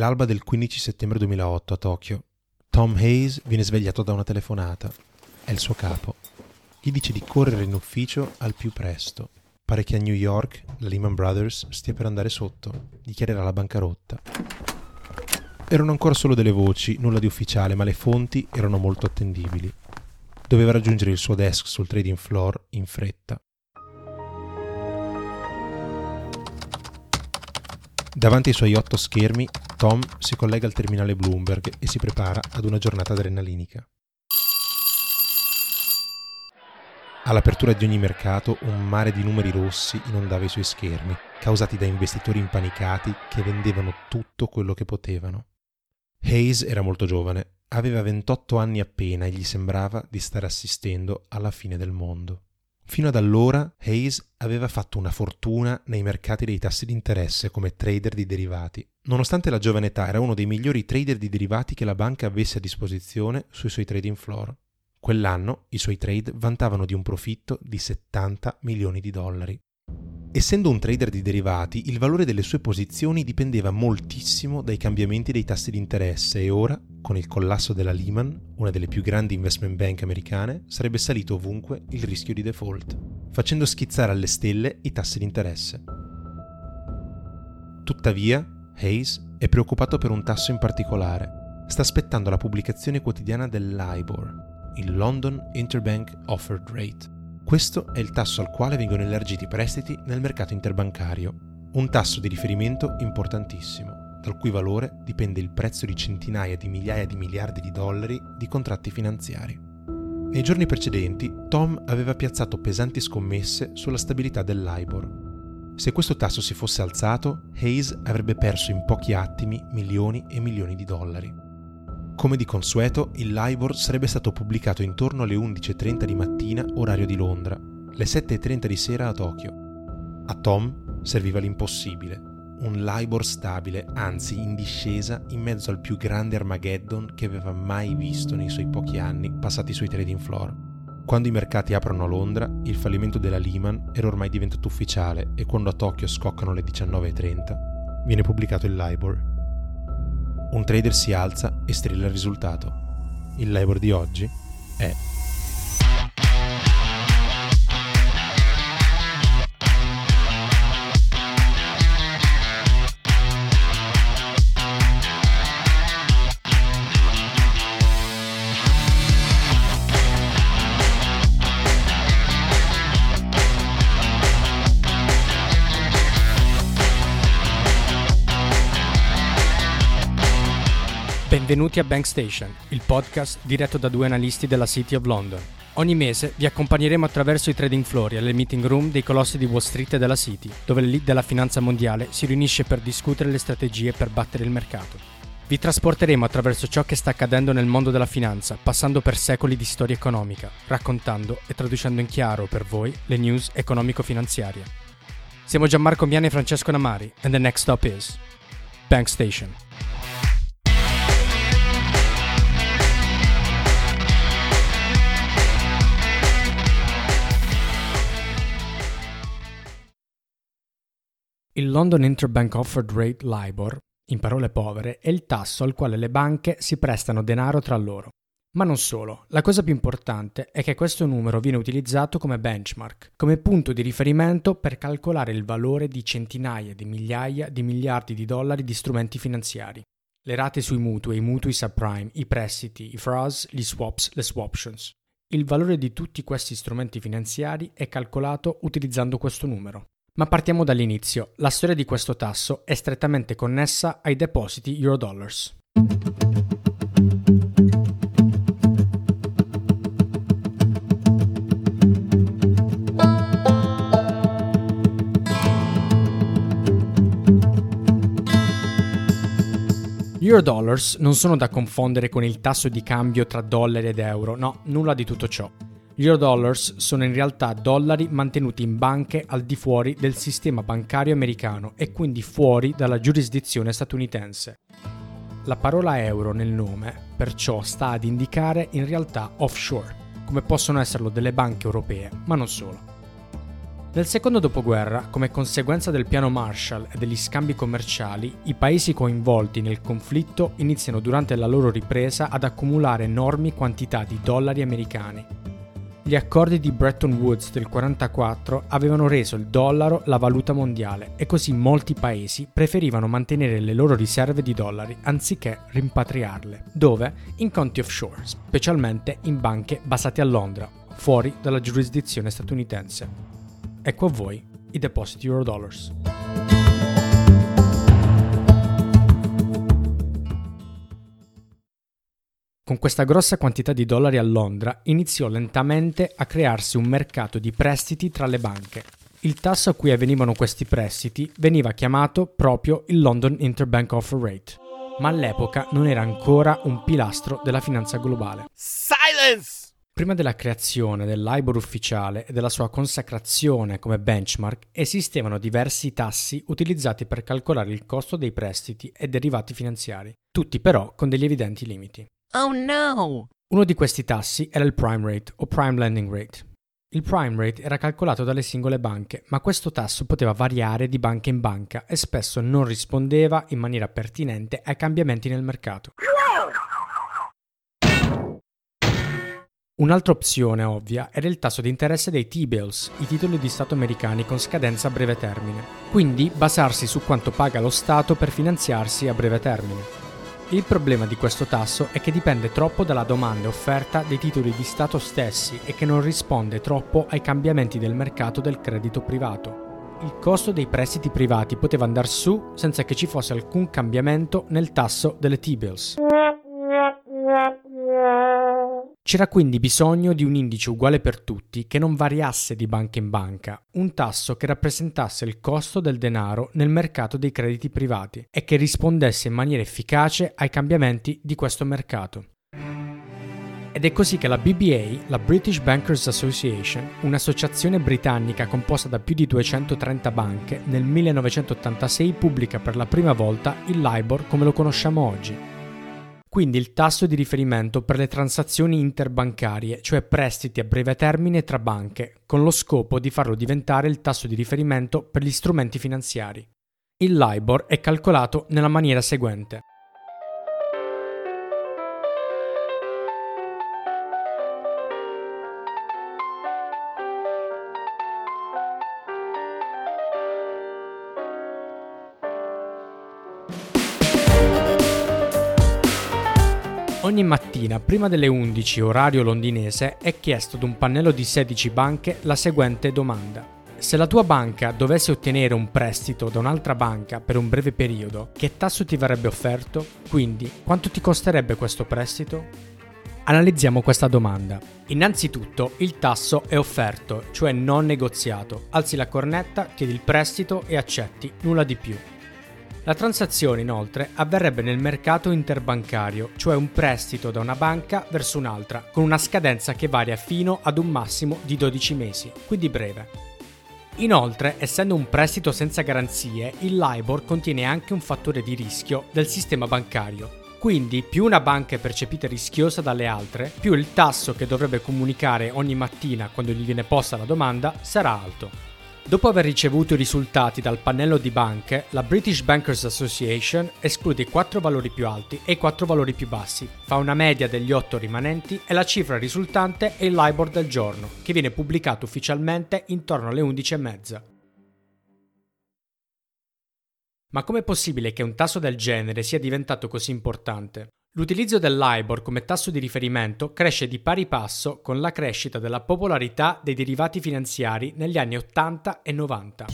l'alba del 15 settembre 2008 a Tokyo. Tom Hayes viene svegliato da una telefonata. È il suo capo. Gli dice di correre in ufficio al più presto. Pare che a New York la Lehman Brothers stia per andare sotto. Dichiarerà la bancarotta. Erano ancora solo delle voci, nulla di ufficiale, ma le fonti erano molto attendibili. Doveva raggiungere il suo desk sul trading floor in fretta. Davanti ai suoi otto schermi, Tom si collega al terminale Bloomberg e si prepara ad una giornata adrenalinica. All'apertura di ogni mercato un mare di numeri rossi inondava i suoi schermi, causati da investitori impanicati che vendevano tutto quello che potevano. Hayes era molto giovane, aveva 28 anni appena e gli sembrava di stare assistendo alla fine del mondo. Fino ad allora Hayes aveva fatto una fortuna nei mercati dei tassi di interesse come trader di derivati. Nonostante la giovane età era uno dei migliori trader di derivati che la banca avesse a disposizione sui suoi trading floor. Quell'anno i suoi trade vantavano di un profitto di 70 milioni di dollari. Essendo un trader di derivati, il valore delle sue posizioni dipendeva moltissimo dai cambiamenti dei tassi di interesse e ora, con il collasso della Lehman, una delle più grandi investment bank americane, sarebbe salito ovunque il rischio di default, facendo schizzare alle stelle i tassi di interesse. Tuttavia, Hayes è preoccupato per un tasso in particolare. Sta aspettando la pubblicazione quotidiana del LIBOR, il London Interbank Offered Rate questo è il tasso al quale vengono elargiti prestiti nel mercato interbancario, un tasso di riferimento importantissimo, dal cui valore dipende il prezzo di centinaia di migliaia di miliardi di dollari di contratti finanziari. Nei giorni precedenti, Tom aveva piazzato pesanti scommesse sulla stabilità del LIBOR. Se questo tasso si fosse alzato, Hayes avrebbe perso in pochi attimi milioni e milioni di dollari. Come di consueto, il LIBOR sarebbe stato pubblicato intorno alle 11.30 di mattina, orario di Londra, le 7.30 di sera a Tokyo. A Tom serviva l'impossibile, un LIBOR stabile, anzi in discesa, in mezzo al più grande Armageddon che aveva mai visto nei suoi pochi anni passati sui trading floor. Quando i mercati aprono a Londra, il fallimento della Lehman era ormai diventato ufficiale e quando a Tokyo scoccano le 19.30, viene pubblicato il LIBOR un trader si alza e strilla il risultato. Il LIBOR di oggi è Benvenuti a Bank Station, il podcast diretto da due analisti della City of London. Ogni mese vi accompagneremo attraverso i trading floor e alle meeting room dei colossi di Wall Street e della City, dove l'elite della finanza mondiale si riunisce per discutere le strategie per battere il mercato. Vi trasporteremo attraverso ciò che sta accadendo nel mondo della finanza, passando per secoli di storia economica, raccontando e traducendo in chiaro per voi le news economico-finanziarie. Siamo Gianmarco Miani e Francesco Namari, and the next stop is Bank Station. Il London Interbank Offered Rate LIBOR, in parole povere, è il tasso al quale le banche si prestano denaro tra loro. Ma non solo, la cosa più importante è che questo numero viene utilizzato come benchmark, come punto di riferimento per calcolare il valore di centinaia di migliaia di miliardi di dollari di strumenti finanziari. Le rate sui mutui, i mutui subprime, i prestiti, i FRAs, gli swaps, le swaptions. Il valore di tutti questi strumenti finanziari è calcolato utilizzando questo numero. Ma partiamo dall'inizio. La storia di questo tasso è strettamente connessa ai depositi Eurodollars. Gli Eurodollars non sono da confondere con il tasso di cambio tra dollari ed euro, no, nulla di tutto ciò. Gli Eurodollars sono in realtà dollari mantenuti in banche al di fuori del sistema bancario americano e quindi fuori dalla giurisdizione statunitense. La parola euro nel nome perciò sta ad indicare in realtà offshore, come possono esserlo delle banche europee, ma non solo. Nel secondo dopoguerra, come conseguenza del piano Marshall e degli scambi commerciali, i paesi coinvolti nel conflitto iniziano durante la loro ripresa ad accumulare enormi quantità di dollari americani. Gli accordi di Bretton Woods del 1944 avevano reso il dollaro la valuta mondiale e così molti paesi preferivano mantenere le loro riserve di dollari anziché rimpatriarle. Dove? In conti offshore, specialmente in banche basate a Londra, fuori dalla giurisdizione statunitense. Ecco a voi i depositi Eurodollars. Con questa grossa quantità di dollari a Londra iniziò lentamente a crearsi un mercato di prestiti tra le banche. Il tasso a cui avvenivano questi prestiti veniva chiamato proprio il London Interbank Offer Rate, ma all'epoca non era ancora un pilastro della finanza globale. Silence! Prima della creazione del LIBOR ufficiale e della sua consacrazione come benchmark, esistevano diversi tassi utilizzati per calcolare il costo dei prestiti e derivati finanziari, tutti però con degli evidenti limiti. Oh no! Uno di questi tassi era il prime rate o prime lending rate. Il prime rate era calcolato dalle singole banche, ma questo tasso poteva variare di banca in banca e spesso non rispondeva in maniera pertinente ai cambiamenti nel mercato. Un'altra opzione ovvia era il tasso di interesse dei T-bills, i titoli di Stato americani con scadenza a breve termine, quindi basarsi su quanto paga lo Stato per finanziarsi a breve termine. Il problema di questo tasso è che dipende troppo dalla domanda e offerta dei titoli di Stato stessi e che non risponde troppo ai cambiamenti del mercato del credito privato. Il costo dei prestiti privati poteva andare su senza che ci fosse alcun cambiamento nel tasso delle T-bills. C'era quindi bisogno di un indice uguale per tutti che non variasse di banca in banca, un tasso che rappresentasse il costo del denaro nel mercato dei crediti privati e che rispondesse in maniera efficace ai cambiamenti di questo mercato. Ed è così che la BBA, la British Bankers Association, un'associazione britannica composta da più di 230 banche, nel 1986 pubblica per la prima volta il LIBOR come lo conosciamo oggi, quindi il tasso di riferimento per le transazioni interbancarie, cioè prestiti a breve termine tra banche, con lo scopo di farlo diventare il tasso di riferimento per gli strumenti finanziari. Il LIBOR è calcolato nella maniera seguente. Ogni mattina, prima delle 11 orario londinese, è chiesto ad un pannello di 16 banche la seguente domanda. Se la tua banca dovesse ottenere un prestito da un'altra banca per un breve periodo, che tasso ti verrebbe offerto? Quindi, quanto ti costerebbe questo prestito? Analizziamo questa domanda. Innanzitutto, il tasso è offerto, cioè non negoziato. Alzi la cornetta, chiedi il prestito e accetti, nulla di più. La transazione inoltre avverrebbe nel mercato interbancario, cioè un prestito da una banca verso un'altra, con una scadenza che varia fino ad un massimo di 12 mesi, quindi breve. Inoltre, essendo un prestito senza garanzie, il LIBOR contiene anche un fattore di rischio del sistema bancario. Quindi più una banca è percepita rischiosa dalle altre, più il tasso che dovrebbe comunicare ogni mattina quando gli viene posta la domanda sarà alto. Dopo aver ricevuto i risultati dal pannello di banche, la British Bankers Association esclude i quattro valori più alti e i quattro valori più bassi, fa una media degli otto rimanenti e la cifra risultante è il LIBOR del giorno, che viene pubblicato ufficialmente intorno alle 11.30. Ma com'è possibile che un tasso del genere sia diventato così importante? L'utilizzo del LIBOR come tasso di riferimento cresce di pari passo con la crescita della popolarità dei derivati finanziari negli anni 80 e 90.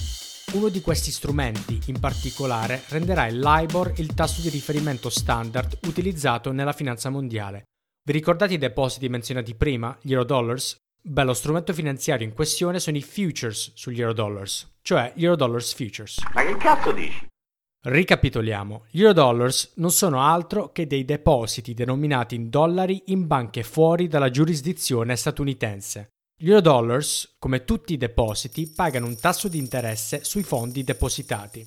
Uno di questi strumenti, in particolare, renderà il LIBOR il tasso di riferimento standard utilizzato nella finanza mondiale. Vi ricordate i depositi menzionati prima, gli Eurodollars? Beh, lo strumento finanziario in questione sono i futures sugli Eurodollars, cioè gli Eurodollars Futures. Ma che cazzo dici? Ricapitoliamo, gli Eurodollars non sono altro che dei depositi denominati in dollari in banche fuori dalla giurisdizione statunitense. Gli Eurodollars, come tutti i depositi, pagano un tasso di interesse sui fondi depositati.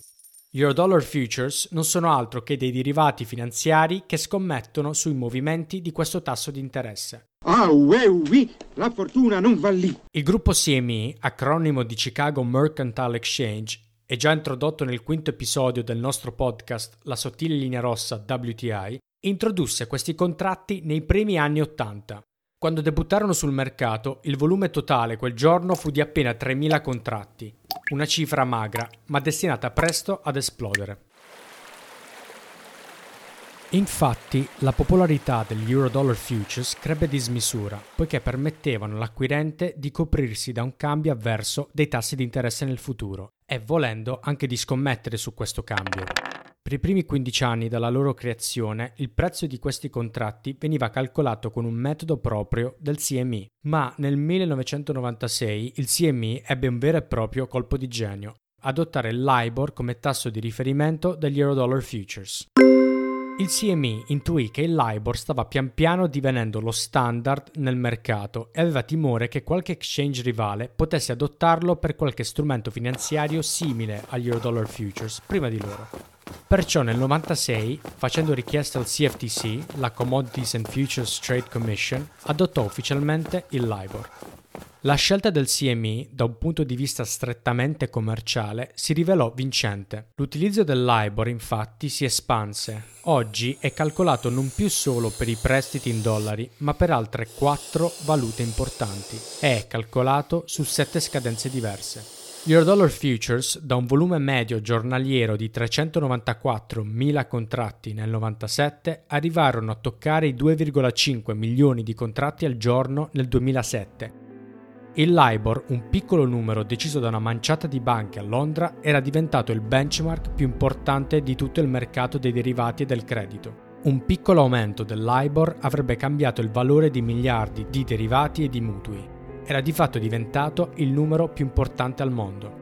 Eurodollar futures non sono altro che dei derivati finanziari che scommettono sui movimenti di questo tasso di interesse. Ah, oui, oui, la fortuna non va lì. Il gruppo CME, acronimo di Chicago Mercantile Exchange, e già introdotto nel quinto episodio del nostro podcast La sottile linea rossa WTI, introdusse questi contratti nei primi anni 80. Quando debuttarono sul mercato, il volume totale quel giorno fu di appena 3.000 contratti, una cifra magra, ma destinata presto ad esplodere. Infatti, la popolarità degli Eurodollar Futures crebbe di smisura, poiché permettevano all'acquirente di coprirsi da un cambio avverso dei tassi di interesse nel futuro e volendo anche di scommettere su questo cambio. Per i primi 15 anni dalla loro creazione, il prezzo di questi contratti veniva calcolato con un metodo proprio del CME, ma nel 1996 il CME ebbe un vero e proprio colpo di genio, adottare LIBOR come tasso di riferimento degli Eurodollar Futures. Il CME intuì che il LIBOR stava pian piano divenendo lo standard nel mercato e aveva timore che qualche exchange rivale potesse adottarlo per qualche strumento finanziario simile agli Eurodollar Futures prima di loro. Perciò nel 96, facendo richiesta al CFTC, la Commodities and Futures Trade Commission, adottò ufficialmente il LIBOR. La scelta del CME, da un punto di vista strettamente commerciale, si rivelò vincente. L'utilizzo del LIBOR infatti si espanse. Oggi è calcolato non più solo per i prestiti in dollari, ma per altre quattro valute importanti. È calcolato su sette scadenze diverse. Gli Eurodollar Futures, da un volume medio giornaliero di 394.000 contratti nel 97, arrivarono a toccare i 2,5 milioni di contratti al giorno nel 2007 il LIBOR, un piccolo numero deciso da una manciata di banche a Londra, era diventato il benchmark più importante di tutto il mercato dei derivati e del credito. Un piccolo aumento del LIBOR avrebbe cambiato il valore di miliardi di derivati e di mutui. Era di fatto diventato il numero più importante al mondo.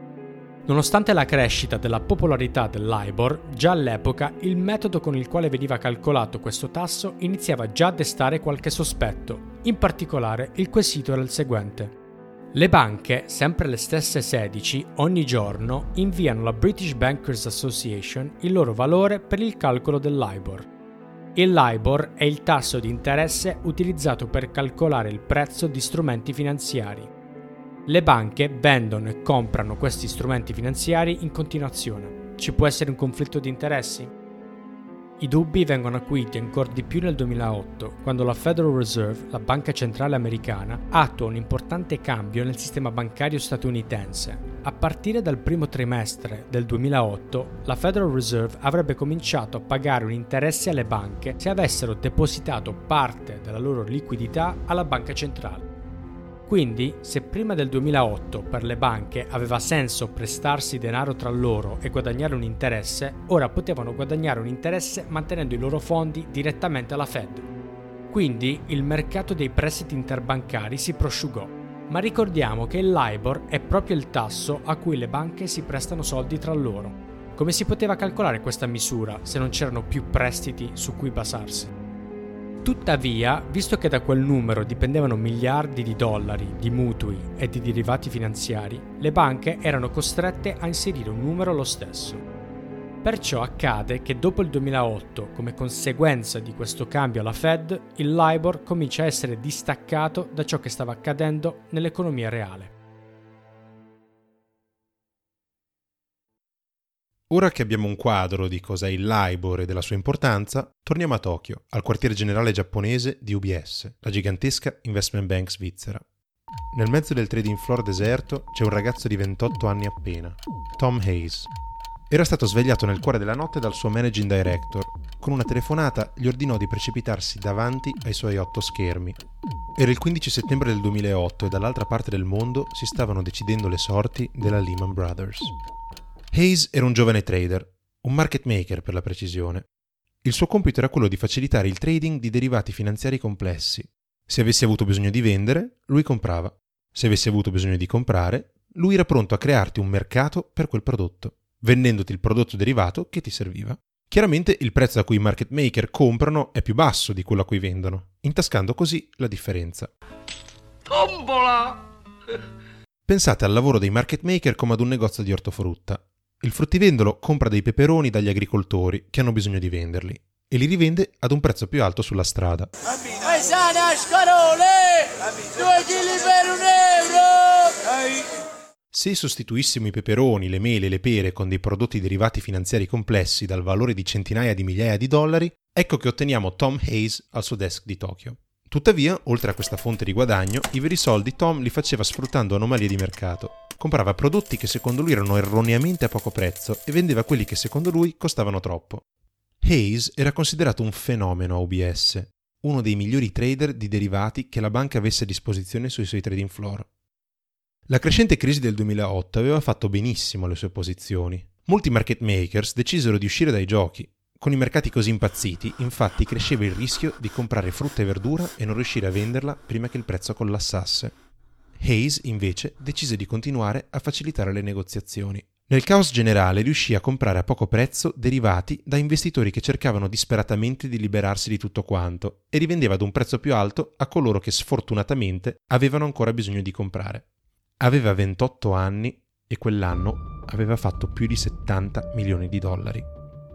Nonostante la crescita della popolarità del LIBOR, già all'epoca il metodo con il quale veniva calcolato questo tasso iniziava già a destare qualche sospetto. In particolare, il quesito era il seguente. Le banche, sempre le stesse 16, ogni giorno inviano alla British Bankers Association il loro valore per il calcolo del LIBOR. Il LIBOR è il tasso di interesse utilizzato per calcolare il prezzo di strumenti finanziari. Le banche vendono e comprano questi strumenti finanziari in continuazione. Ci può essere un conflitto di interessi? I dubbi vengono acuiti ancora di più nel 2008, quando la Federal Reserve, la banca centrale americana, attua un importante cambio nel sistema bancario statunitense. A partire dal primo trimestre del 2008, la Federal Reserve avrebbe cominciato a pagare un interesse alle banche se avessero depositato parte della loro liquidità alla banca centrale. Quindi, se prima del 2008 per le banche aveva senso prestarsi denaro tra loro e guadagnare un interesse, ora potevano guadagnare un interesse mantenendo i loro fondi direttamente alla Fed. Quindi il mercato dei prestiti interbancari si prosciugò. Ma ricordiamo che il LIBOR è proprio il tasso a cui le banche si prestano soldi tra loro. Come si poteva calcolare questa misura se non c'erano più prestiti su cui basarsi? Tuttavia, visto che da quel numero dipendevano miliardi di dollari di mutui e di derivati finanziari, le banche erano costrette a inserire un numero lo stesso. Perciò accade che dopo il 2008, come conseguenza di questo cambio alla Fed, il LIBOR comincia a essere distaccato da ciò che stava accadendo nell'economia reale. Ora che abbiamo un quadro di cos'è il LIBOR e della sua importanza, torniamo a Tokyo, al quartiere generale giapponese di UBS, la gigantesca investment bank svizzera. Nel mezzo del trading floor deserto c'è un ragazzo di 28 anni appena, Tom Hayes. Era stato svegliato nel cuore della notte dal suo managing director. Con una telefonata gli ordinò di precipitarsi davanti ai suoi otto schermi. Era il 15 settembre del 2008 e dall'altra parte del mondo si stavano decidendo le sorti della Lehman Brothers. Hayes era un giovane trader, un market maker per la precisione. Il suo compito era quello di facilitare il trading di derivati finanziari complessi. Se avessi avuto bisogno di vendere, lui comprava. Se avessi avuto bisogno di comprare, lui era pronto a crearti un mercato per quel prodotto, vendendoti il prodotto derivato che ti serviva. Chiaramente il prezzo a cui i market maker comprano è più basso di quello a cui vendono, intascando così la differenza. Tombola! Pensate al lavoro dei market maker come ad un negozio di ortofrutta. Il fruttivendolo compra dei peperoni dagli agricoltori che hanno bisogno di venderli e li rivende ad un prezzo più alto sulla strada. Se sostituissimo i peperoni, le mele e le pere con dei prodotti derivati finanziari complessi dal valore di centinaia di migliaia di dollari, ecco che otteniamo Tom Hayes al suo desk di Tokyo. Tuttavia, oltre a questa fonte di guadagno, i veri soldi Tom li faceva sfruttando anomalie di mercato. Comprava prodotti che secondo lui erano erroneamente a poco prezzo e vendeva quelli che secondo lui costavano troppo. Hayes era considerato un fenomeno a UBS, uno dei migliori trader di derivati che la banca avesse a disposizione sui suoi trading floor. La crescente crisi del 2008 aveva fatto benissimo le sue posizioni. Molti market makers decisero di uscire dai giochi. Con i mercati così impazziti, infatti, cresceva il rischio di comprare frutta e verdura e non riuscire a venderla prima che il prezzo collassasse. Hayes, invece, decise di continuare a facilitare le negoziazioni. Nel caos generale riuscì a comprare a poco prezzo derivati da investitori che cercavano disperatamente di liberarsi di tutto quanto e rivendeva ad un prezzo più alto a coloro che sfortunatamente avevano ancora bisogno di comprare. Aveva 28 anni e quell'anno aveva fatto più di 70 milioni di dollari.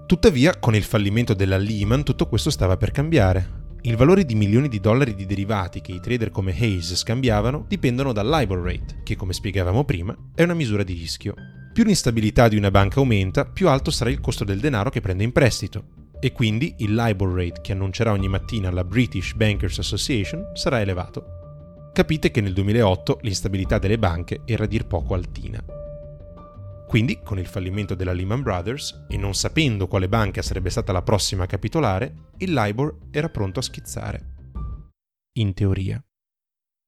Tuttavia, con il fallimento della Lehman, tutto questo stava per cambiare. Il valore di milioni di dollari di derivati che i trader come Hayes scambiavano dipendono dal LIBOR rate, che come spiegavamo prima è una misura di rischio. Più l'instabilità di una banca aumenta, più alto sarà il costo del denaro che prende in prestito, e quindi il LIBOR rate che annuncerà ogni mattina la British Bankers Association sarà elevato capite che nel 2008 l'instabilità delle banche era a dir poco altina. Quindi, con il fallimento della Lehman Brothers e non sapendo quale banca sarebbe stata la prossima a capitolare, il LIBOR era pronto a schizzare. In teoria.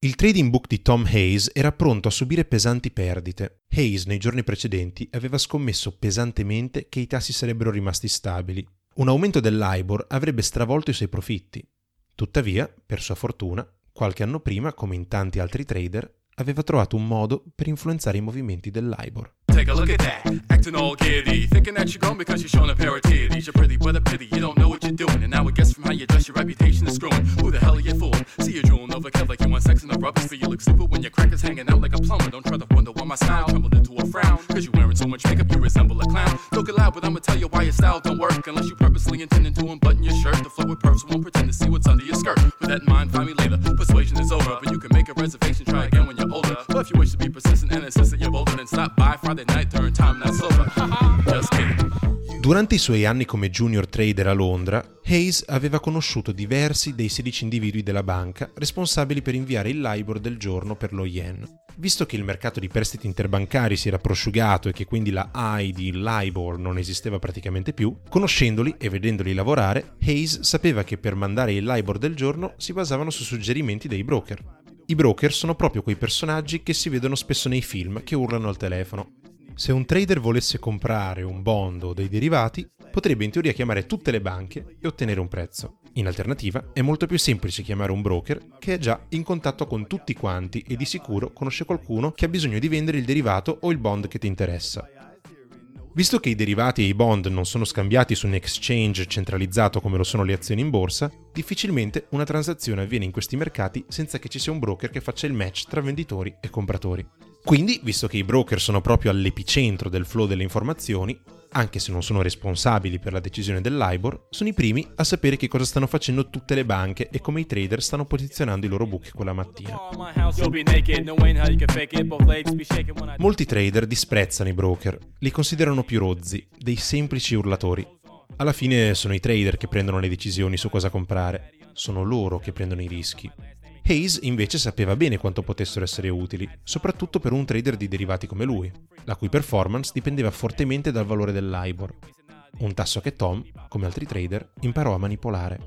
Il trading book di Tom Hayes era pronto a subire pesanti perdite. Hayes nei giorni precedenti aveva scommesso pesantemente che i tassi sarebbero rimasti stabili. Un aumento del LIBOR avrebbe stravolto i suoi profitti. Tuttavia, per sua fortuna, Qualche anno prima, come in tanti altri trader, aveva trovato un modo per influenzare i movimenti del LIBOR. Take a look at that, acting all giddy. Thinking that you're gone because you're showing a pair of titties. You're pretty, but a pity. You don't know what you're doing. And now I guess from how you dress, your reputation is screwing. Who the hell are you fooling? See you drooling over kill like you want sex in the rubbish for you look stupid when your crackers hanging out like a plumber. Don't try to wonder why my smile trembled into a frown. Cause you're wearing so much makeup, you resemble a clown. Look loud, but I'ma tell you why your style don't work. Unless you purposely intending to unbutton your shirt. The flow with perps won't pretend to see what's under your skirt. With that in mind, find me later. Persuasion is over, but you can make a reservation. Try again when you're older. But if you wish to be persistent and insistent, you're Durante i suoi anni come junior trader a Londra, Hayes aveva conosciuto diversi dei 16 individui della banca responsabili per inviare il LIBOR del giorno per lo yen. Visto che il mercato di prestiti interbancari si era prosciugato e che quindi la I di LIBOR non esisteva praticamente più, conoscendoli e vedendoli lavorare, Hayes sapeva che per mandare il LIBOR del giorno si basavano su suggerimenti dei broker. I broker sono proprio quei personaggi che si vedono spesso nei film che urlano al telefono se un trader volesse comprare un bond o dei derivati, potrebbe in teoria chiamare tutte le banche e ottenere un prezzo. In alternativa, è molto più semplice chiamare un broker che è già in contatto con tutti quanti e di sicuro conosce qualcuno che ha bisogno di vendere il derivato o il bond che ti interessa. Visto che i derivati e i bond non sono scambiati su un exchange centralizzato come lo sono le azioni in borsa, difficilmente una transazione avviene in questi mercati senza che ci sia un broker che faccia il match tra venditori e compratori. Quindi, visto che i broker sono proprio all'epicentro del flow delle informazioni, anche se non sono responsabili per la decisione del LIBOR, sono i primi a sapere che cosa stanno facendo tutte le banche e come i trader stanno posizionando i loro book quella mattina. Molti trader disprezzano i broker, li considerano più rozzi, dei semplici urlatori. Alla fine sono i trader che prendono le decisioni su cosa comprare, sono loro che prendono i rischi. Hayes invece sapeva bene quanto potessero essere utili, soprattutto per un trader di derivati come lui, la cui performance dipendeva fortemente dal valore del LIBOR, un tasso che Tom, come altri trader, imparò a manipolare.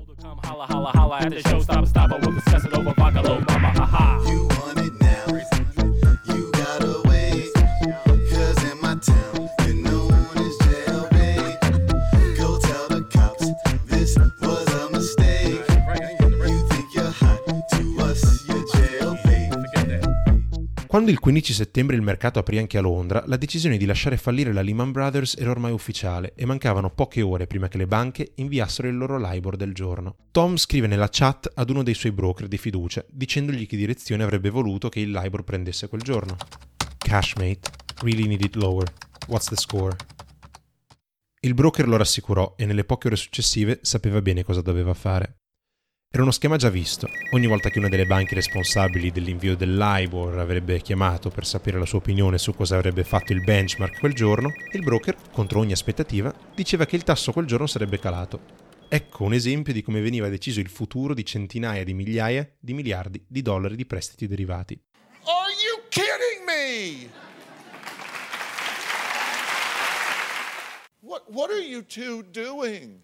Quando il 15 settembre il mercato aprì anche a Londra, la decisione di lasciare fallire la Lehman Brothers era ormai ufficiale e mancavano poche ore prima che le banche inviassero il loro LIBOR del giorno. Tom scrive nella chat ad uno dei suoi broker di fiducia dicendogli che direzione avrebbe voluto che il LIBOR prendesse quel giorno. Cashmate, really need it lower. What's the score? Il broker lo rassicurò e nelle poche ore successive sapeva bene cosa doveva fare. Era uno schema già visto. Ogni volta che una delle banche responsabili dell'invio dell'IBOR avrebbe chiamato per sapere la sua opinione su cosa avrebbe fatto il benchmark quel giorno, il broker, contro ogni aspettativa, diceva che il tasso quel giorno sarebbe calato. Ecco un esempio di come veniva deciso il futuro di centinaia di migliaia di miliardi di dollari di prestiti derivati. Are you kidding me? What, what are you two doing?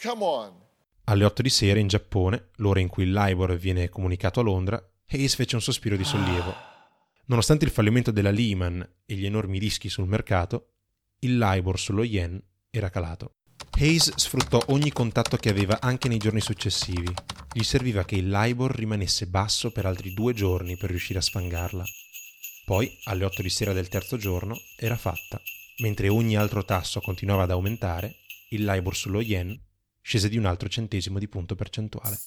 Come on. Alle 8 di sera in Giappone, l'ora in cui il LIBOR viene comunicato a Londra, Hayes fece un sospiro di sollievo. Nonostante il fallimento della Lehman e gli enormi rischi sul mercato, il LIBOR sullo yen era calato. Hayes sfruttò ogni contatto che aveva anche nei giorni successivi. Gli serviva che il LIBOR rimanesse basso per altri due giorni per riuscire a sfangarla. Poi, alle 8 di sera del terzo giorno, era fatta. Mentre ogni altro tasso continuava ad aumentare, il LIBOR sullo yen scese di un altro centesimo di punto percentuale.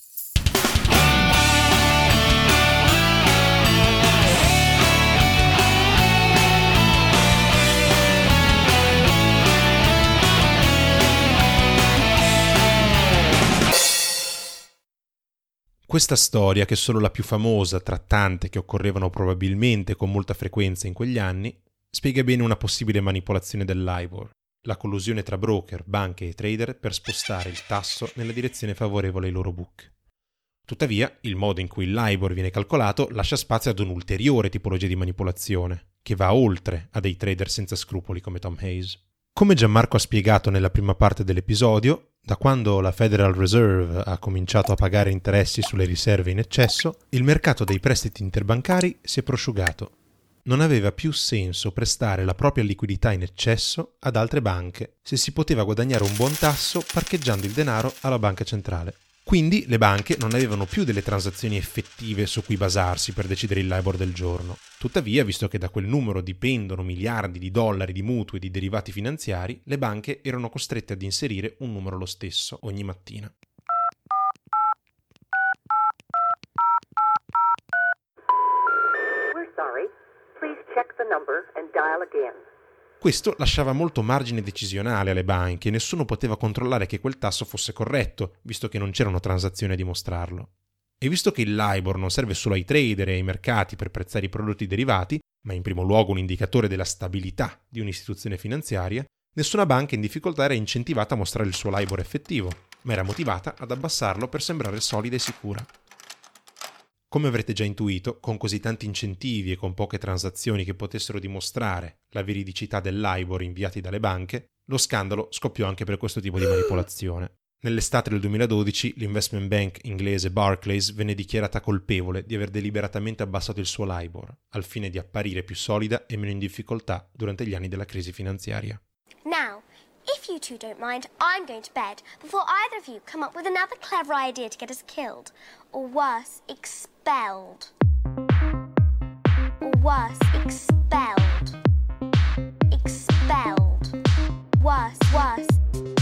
Questa storia, che è solo la più famosa tra tante che occorrevano probabilmente con molta frequenza in quegli anni, spiega bene una possibile manipolazione dell'IBOR, la collusione tra broker, banche e trader per spostare il tasso nella direzione favorevole ai loro book. Tuttavia, il modo in cui il LIBOR viene calcolato lascia spazio ad un'ulteriore tipologia di manipolazione, che va oltre a dei trader senza scrupoli come Tom Hayes. Come Gianmarco ha spiegato nella prima parte dell'episodio, da quando la Federal Reserve ha cominciato a pagare interessi sulle riserve in eccesso, il mercato dei prestiti interbancari si è prosciugato non aveva più senso prestare la propria liquidità in eccesso ad altre banche se si poteva guadagnare un buon tasso parcheggiando il denaro alla banca centrale. Quindi le banche non avevano più delle transazioni effettive su cui basarsi per decidere il LIBOR del giorno. Tuttavia, visto che da quel numero dipendono miliardi di dollari di mutui e di derivati finanziari, le banche erano costrette ad inserire un numero lo stesso ogni mattina. Questo lasciava molto margine decisionale alle banche e nessuno poteva controllare che quel tasso fosse corretto, visto che non c'erano transazioni a dimostrarlo. E visto che il LIBOR non serve solo ai trader e ai mercati per prezzare i prodotti derivati, ma in primo luogo un indicatore della stabilità di un'istituzione finanziaria, nessuna banca in difficoltà era incentivata a mostrare il suo LIBOR effettivo, ma era motivata ad abbassarlo per sembrare solida e sicura. Come avrete già intuito, con così tanti incentivi e con poche transazioni che potessero dimostrare la veridicità dell'IBOR inviati dalle banche, lo scandalo scoppiò anche per questo tipo di manipolazione. Nell'estate del 2012 l'investment bank inglese Barclays venne dichiarata colpevole di aver deliberatamente abbassato il suo LIBOR, al fine di apparire più solida e meno in difficoltà durante gli anni della crisi finanziaria. Two don't mind, I'm going to bed before either of you come up with another clever idea to get us killed. Or worse, expelled. Or worse, expelled. Expelled. Worse, worse,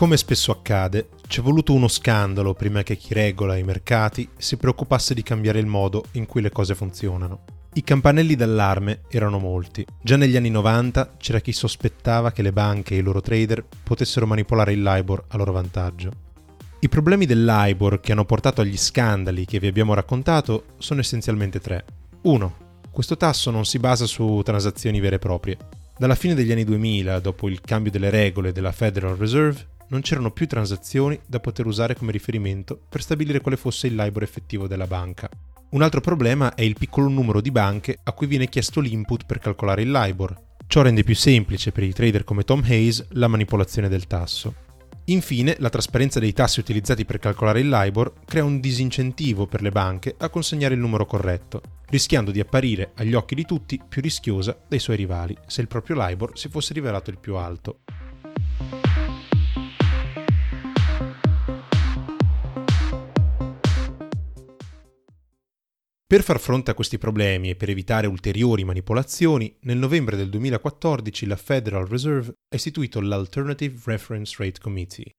Come spesso accade, ci è voluto uno scandalo prima che chi regola i mercati si preoccupasse di cambiare il modo in cui le cose funzionano. I campanelli d'allarme erano molti. Già negli anni 90 c'era chi sospettava che le banche e i loro trader potessero manipolare il LIBOR a loro vantaggio. I problemi del LIBOR che hanno portato agli scandali che vi abbiamo raccontato sono essenzialmente tre. 1. Questo tasso non si basa su transazioni vere e proprie. Dalla fine degli anni 2000, dopo il cambio delle regole della Federal Reserve, non c'erano più transazioni da poter usare come riferimento per stabilire quale fosse il LIBOR effettivo della banca. Un altro problema è il piccolo numero di banche a cui viene chiesto l'input per calcolare il LIBOR. Ciò rende più semplice per i trader come Tom Hayes la manipolazione del tasso. Infine, la trasparenza dei tassi utilizzati per calcolare il LIBOR crea un disincentivo per le banche a consegnare il numero corretto, rischiando di apparire agli occhi di tutti più rischiosa dei suoi rivali se il proprio LIBOR si fosse rivelato il più alto. Per far fronte a questi problemi e per evitare ulteriori manipolazioni, nel novembre del 2014 la Federal Reserve ha istituito l'Alternative Reference Rate Committee.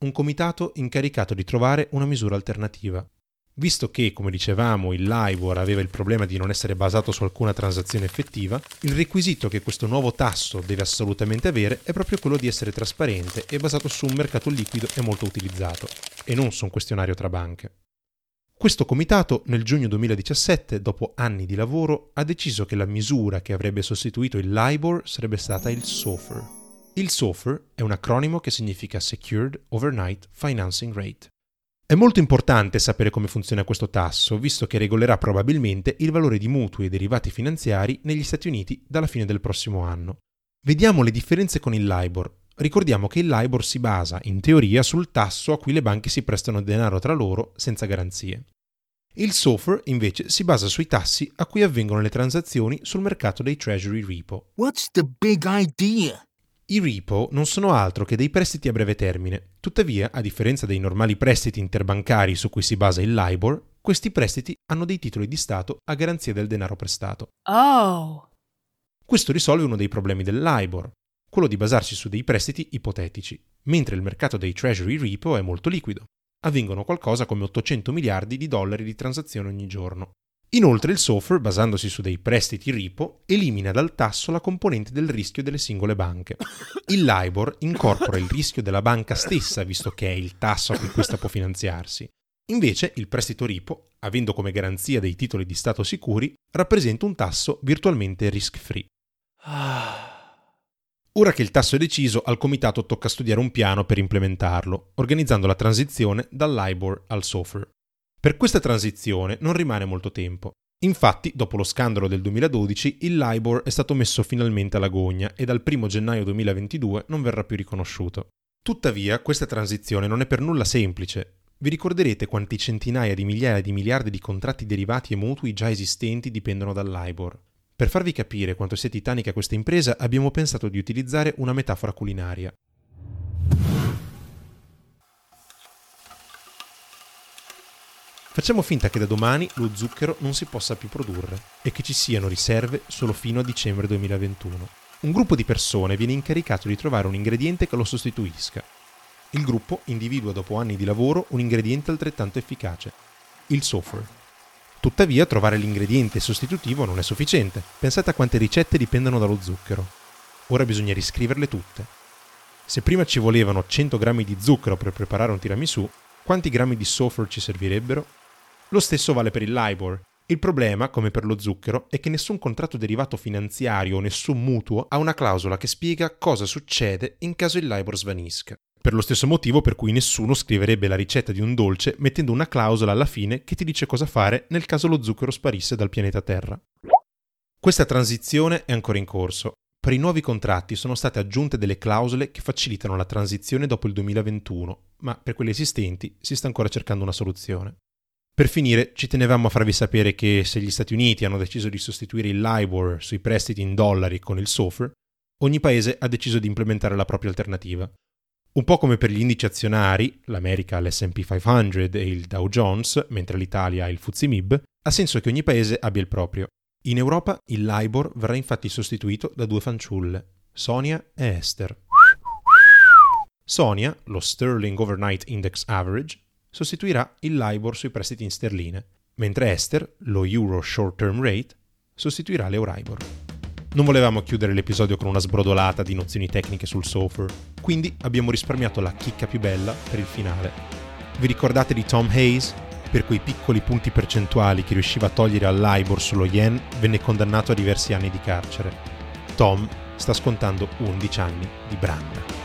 un comitato incaricato di trovare una misura alternativa. Visto che, come dicevamo, il LIBOR aveva il problema di non essere basato su alcuna transazione effettiva, il requisito che questo nuovo tasso deve assolutamente avere è proprio quello di essere trasparente e basato su un mercato liquido e molto utilizzato, e non su un questionario tra banche. Questo comitato nel giugno 2017, dopo anni di lavoro, ha deciso che la misura che avrebbe sostituito il LIBOR sarebbe stata il SOFR. Il SOFR è un acronimo che significa Secured Overnight Financing Rate. È molto importante sapere come funziona questo tasso, visto che regolerà probabilmente il valore di mutui e derivati finanziari negli Stati Uniti dalla fine del prossimo anno. Vediamo le differenze con il LIBOR. Ricordiamo che il LIBOR si basa, in teoria, sul tasso a cui le banche si prestano denaro tra loro senza garanzie. Il SOFR invece si basa sui tassi a cui avvengono le transazioni sul mercato dei Treasury Repo. What's the big idea? I repo non sono altro che dei prestiti a breve termine. Tuttavia, a differenza dei normali prestiti interbancari su cui si basa il LIBOR, questi prestiti hanno dei titoli di Stato a garanzia del denaro prestato. Oh. Questo risolve uno dei problemi del LIBOR, quello di basarsi su dei prestiti ipotetici, mentre il mercato dei Treasury Repo è molto liquido. Avvengono qualcosa come 800 miliardi di dollari di transazioni ogni giorno. Inoltre il SOFR, basandosi su dei prestiti repo, elimina dal tasso la componente del rischio delle singole banche. Il LIBOR incorpora il rischio della banca stessa, visto che è il tasso a cui questa può finanziarsi. Invece il prestito repo, avendo come garanzia dei titoli di Stato sicuri, rappresenta un tasso virtualmente risk-free. Ora che il tasso è deciso, al comitato tocca studiare un piano per implementarlo, organizzando la transizione dal LIBOR al SOFR. Per questa transizione non rimane molto tempo. Infatti, dopo lo scandalo del 2012, il LIBOR è stato messo finalmente alla gogna e dal 1 gennaio 2022 non verrà più riconosciuto. Tuttavia, questa transizione non è per nulla semplice. Vi ricorderete quanti centinaia di migliaia di miliardi di contratti derivati e mutui già esistenti dipendono dal LIBOR. Per farvi capire quanto sia titanica questa impresa, abbiamo pensato di utilizzare una metafora culinaria. Facciamo finta che da domani lo zucchero non si possa più produrre e che ci siano riserve solo fino a dicembre 2021. Un gruppo di persone viene incaricato di trovare un ingrediente che lo sostituisca. Il gruppo individua dopo anni di lavoro un ingrediente altrettanto efficace, il sulfur. Tuttavia trovare l'ingrediente sostitutivo non è sufficiente. Pensate a quante ricette dipendono dallo zucchero. Ora bisogna riscriverle tutte. Se prima ci volevano 100 grammi di zucchero per preparare un tiramisù, quanti grammi di sulfur ci servirebbero? Lo stesso vale per il LIBOR. Il problema, come per lo zucchero, è che nessun contratto derivato finanziario o nessun mutuo ha una clausola che spiega cosa succede in caso il LIBOR svanisca. Per lo stesso motivo per cui nessuno scriverebbe la ricetta di un dolce mettendo una clausola alla fine che ti dice cosa fare nel caso lo zucchero sparisse dal pianeta Terra. Questa transizione è ancora in corso. Per i nuovi contratti sono state aggiunte delle clausole che facilitano la transizione dopo il 2021, ma per quelli esistenti si sta ancora cercando una soluzione. Per finire, ci tenevamo a farvi sapere che se gli Stati Uniti hanno deciso di sostituire il LIBOR sui prestiti in dollari con il SOFR, ogni paese ha deciso di implementare la propria alternativa. Un po' come per gli indici azionari, l'America ha l'SP 500 e il Dow Jones, mentre l'Italia ha il FTSE MIB, ha senso che ogni paese abbia il proprio. In Europa il LIBOR verrà infatti sostituito da due fanciulle, Sonia e Esther. Sonia, lo Sterling Overnight Index Average, sostituirà il LIBOR sui prestiti in sterline, mentre Esther, lo Euro Short Term Rate, sostituirà l'Euribor. Non volevamo chiudere l'episodio con una sbrodolata di nozioni tecniche sul software, quindi abbiamo risparmiato la chicca più bella per il finale. Vi ricordate di Tom Hayes? Per quei piccoli punti percentuali che riusciva a togliere al LIBOR sullo yen, venne condannato a diversi anni di carcere. Tom sta scontando 11 anni di branna.